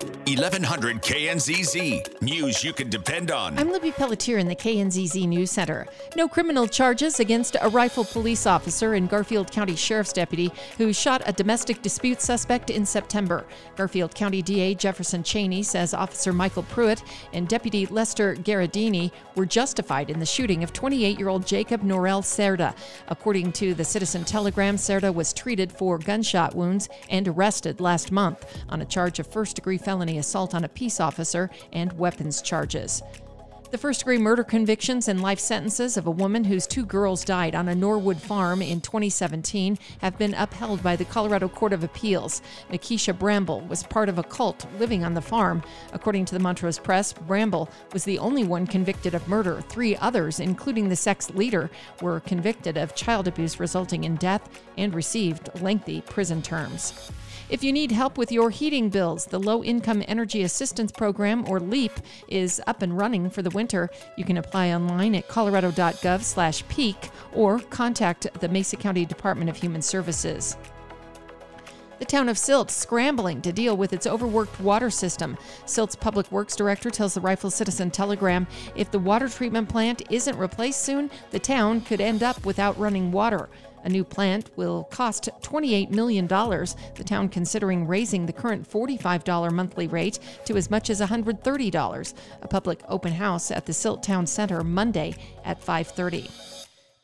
Thank you. 1100 KNZZ. News you can depend on. I'm Libby Pelletier in the KNZZ News Center. No criminal charges against a rifle police officer and Garfield County Sheriff's deputy who shot a domestic dispute suspect in September. Garfield County DA Jefferson Cheney says Officer Michael Pruitt and Deputy Lester Garadini were justified in the shooting of 28 year old Jacob Norel Cerda. According to the Citizen Telegram, Cerda was treated for gunshot wounds and arrested last month on a charge of first degree felony assault on a peace officer and weapons charges. The first degree murder convictions and life sentences of a woman whose two girls died on a Norwood farm in 2017 have been upheld by the Colorado Court of Appeals. Nikisha Bramble was part of a cult living on the farm. According to the Montrose Press, Bramble was the only one convicted of murder. Three others, including the sex leader, were convicted of child abuse resulting in death and received lengthy prison terms. If you need help with your heating bills, the Low Income Energy Assistance Program, or LEAP, is up and running for the winter. You can apply online at colorado.gov/peak or contact the Mesa County Department of Human Services. The town of Silt scrambling to deal with its overworked water system. Silt's public works director tells the Rifle Citizen Telegram if the water treatment plant isn't replaced soon, the town could end up without running water. A new plant will cost $28 million, the town considering raising the current $45 monthly rate to as much as $130. A public open house at the Silt Town Center Monday at 530.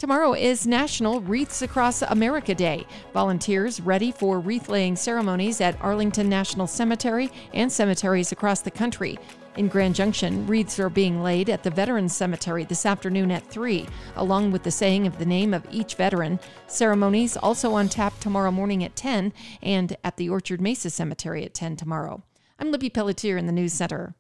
Tomorrow is National Wreaths Across America Day. Volunteers ready for wreath laying ceremonies at Arlington National Cemetery and cemeteries across the country. In Grand Junction, wreaths are being laid at the Veterans Cemetery this afternoon at 3, along with the saying of the name of each veteran. Ceremonies also on tap tomorrow morning at 10 and at the Orchard Mesa Cemetery at 10 tomorrow. I'm Libby Pelletier in the News Center.